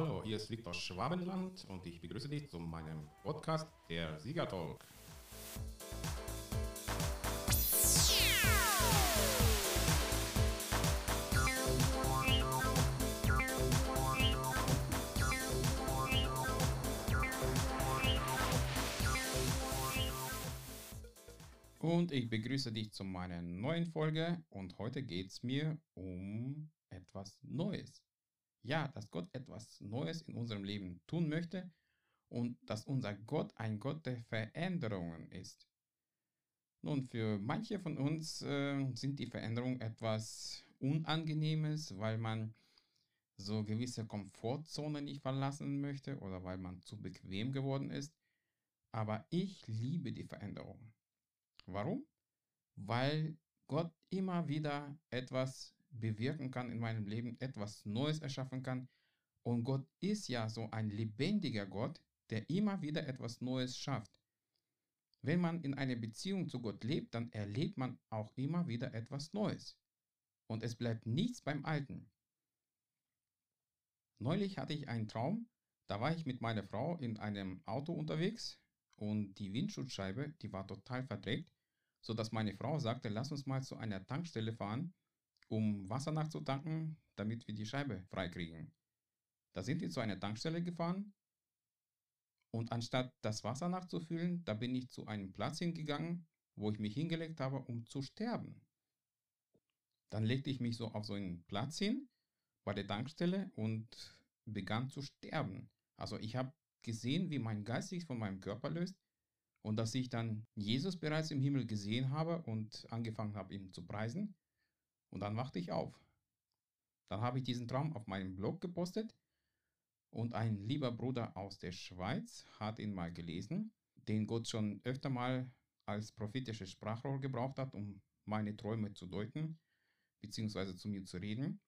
Hallo, hier ist Viktor Schwabenland und ich begrüße dich zu meinem Podcast, der Siegertalk. Und ich begrüße dich zu meiner neuen Folge und heute geht es mir um etwas Neues. Ja, dass Gott etwas Neues in unserem Leben tun möchte und dass unser Gott ein Gott der Veränderungen ist. Nun, für manche von uns äh, sind die Veränderungen etwas Unangenehmes, weil man so gewisse Komfortzone nicht verlassen möchte oder weil man zu bequem geworden ist. Aber ich liebe die Veränderungen. Warum? Weil Gott immer wieder etwas bewirken kann in meinem Leben, etwas Neues erschaffen kann. Und Gott ist ja so ein lebendiger Gott, der immer wieder etwas Neues schafft. Wenn man in einer Beziehung zu Gott lebt, dann erlebt man auch immer wieder etwas Neues. Und es bleibt nichts beim Alten. Neulich hatte ich einen Traum, da war ich mit meiner Frau in einem Auto unterwegs und die Windschutzscheibe, die war total verdreckt sodass meine Frau sagte, lass uns mal zu einer Tankstelle fahren, um Wasser nachzutanken, damit wir die Scheibe freikriegen. Da sind wir zu einer Tankstelle gefahren und anstatt das Wasser nachzufüllen, da bin ich zu einem Platz hingegangen, wo ich mich hingelegt habe, um zu sterben. Dann legte ich mich so auf so einen Platz hin bei der Tankstelle und begann zu sterben. Also ich habe gesehen, wie mein Geist sich von meinem Körper löst und dass ich dann Jesus bereits im Himmel gesehen habe und angefangen habe, ihn zu preisen. Und dann wachte ich auf. Dann habe ich diesen Traum auf meinem Blog gepostet und ein lieber Bruder aus der Schweiz hat ihn mal gelesen, den Gott schon öfter mal als prophetisches Sprachrohr gebraucht hat, um meine Träume zu deuten, beziehungsweise zu mir zu reden.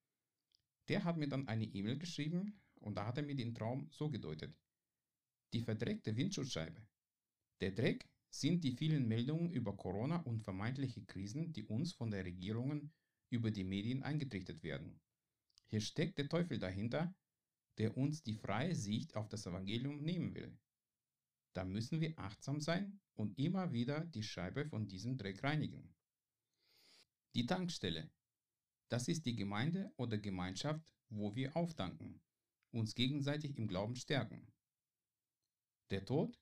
Der hat mir dann eine E-Mail geschrieben und da hat er mir den Traum so gedeutet. Die verdreckte Windschutzscheibe der Dreck sind die vielen Meldungen über Corona und vermeintliche Krisen, die uns von der Regierungen über die Medien eingetrichtert werden. Hier steckt der Teufel dahinter, der uns die freie Sicht auf das Evangelium nehmen will. Da müssen wir achtsam sein und immer wieder die Scheibe von diesem Dreck reinigen. Die Tankstelle. Das ist die Gemeinde oder Gemeinschaft, wo wir auftanken, uns gegenseitig im Glauben stärken. Der Tod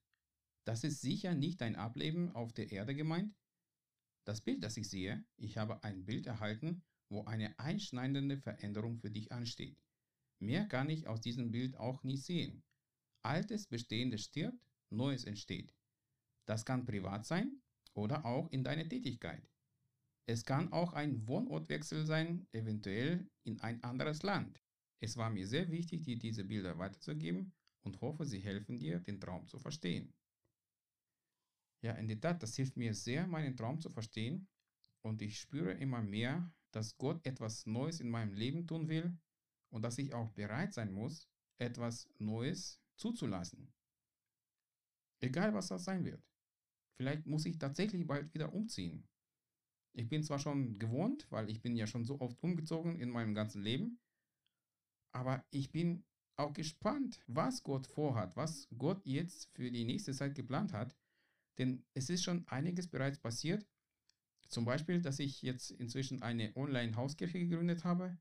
das ist sicher nicht ein Ableben auf der Erde gemeint. Das Bild, das ich sehe, ich habe ein Bild erhalten, wo eine einschneidende Veränderung für dich ansteht. Mehr kann ich aus diesem Bild auch nicht sehen. Altes, Bestehendes stirbt, Neues entsteht. Das kann privat sein oder auch in deiner Tätigkeit. Es kann auch ein Wohnortwechsel sein, eventuell in ein anderes Land. Es war mir sehr wichtig, dir diese Bilder weiterzugeben und hoffe, sie helfen dir, den Traum zu verstehen. Ja, in der Tat, das hilft mir sehr, meinen Traum zu verstehen. Und ich spüre immer mehr, dass Gott etwas Neues in meinem Leben tun will und dass ich auch bereit sein muss, etwas Neues zuzulassen. Egal, was das sein wird. Vielleicht muss ich tatsächlich bald wieder umziehen. Ich bin zwar schon gewohnt, weil ich bin ja schon so oft umgezogen in meinem ganzen Leben, aber ich bin auch gespannt, was Gott vorhat, was Gott jetzt für die nächste Zeit geplant hat denn es ist schon einiges bereits passiert. Zum Beispiel, dass ich jetzt inzwischen eine Online-Hauskirche gegründet habe.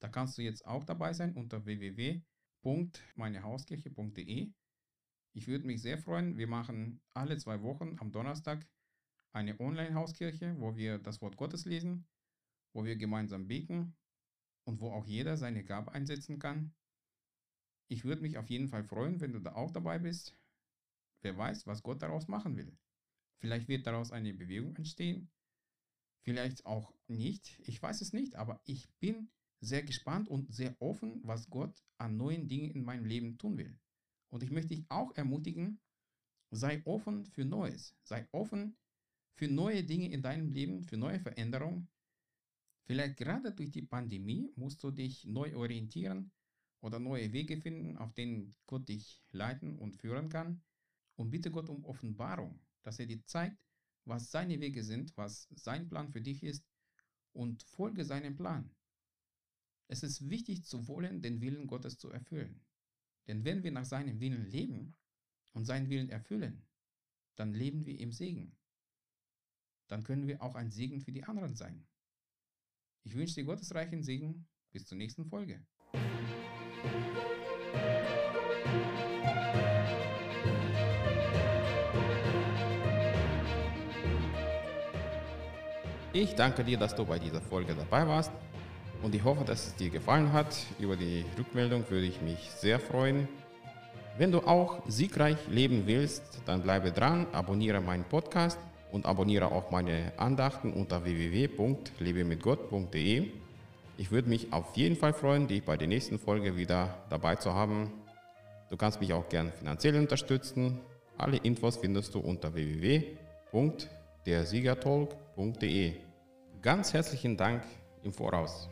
Da kannst du jetzt auch dabei sein unter www.meinehauskirche.de. Ich würde mich sehr freuen. Wir machen alle zwei Wochen am Donnerstag eine Online-Hauskirche, wo wir das Wort Gottes lesen, wo wir gemeinsam beten und wo auch jeder seine Gabe einsetzen kann. Ich würde mich auf jeden Fall freuen, wenn du da auch dabei bist. Wer weiß, was Gott daraus machen will. Vielleicht wird daraus eine Bewegung entstehen, vielleicht auch nicht. Ich weiß es nicht, aber ich bin sehr gespannt und sehr offen, was Gott an neuen Dingen in meinem Leben tun will. Und ich möchte dich auch ermutigen, sei offen für Neues, sei offen für neue Dinge in deinem Leben, für neue Veränderungen. Vielleicht gerade durch die Pandemie musst du dich neu orientieren oder neue Wege finden, auf denen Gott dich leiten und führen kann. Und bitte Gott um Offenbarung, dass er dir zeigt, was seine Wege sind, was sein Plan für dich ist und folge seinem Plan. Es ist wichtig zu wollen, den Willen Gottes zu erfüllen. Denn wenn wir nach seinem Willen leben und seinen Willen erfüllen, dann leben wir im Segen. Dann können wir auch ein Segen für die anderen sein. Ich wünsche dir gottesreichen Segen. Bis zur nächsten Folge. Ich danke dir, dass du bei dieser Folge dabei warst und ich hoffe, dass es dir gefallen hat. Über die Rückmeldung würde ich mich sehr freuen. Wenn du auch siegreich leben willst, dann bleibe dran, abonniere meinen Podcast und abonniere auch meine Andachten unter www.lebemitgott.de. Ich würde mich auf jeden Fall freuen, dich bei der nächsten Folge wieder dabei zu haben. Du kannst mich auch gern finanziell unterstützen. Alle Infos findest du unter dersiegertalk.de. Ganz herzlichen Dank im Voraus.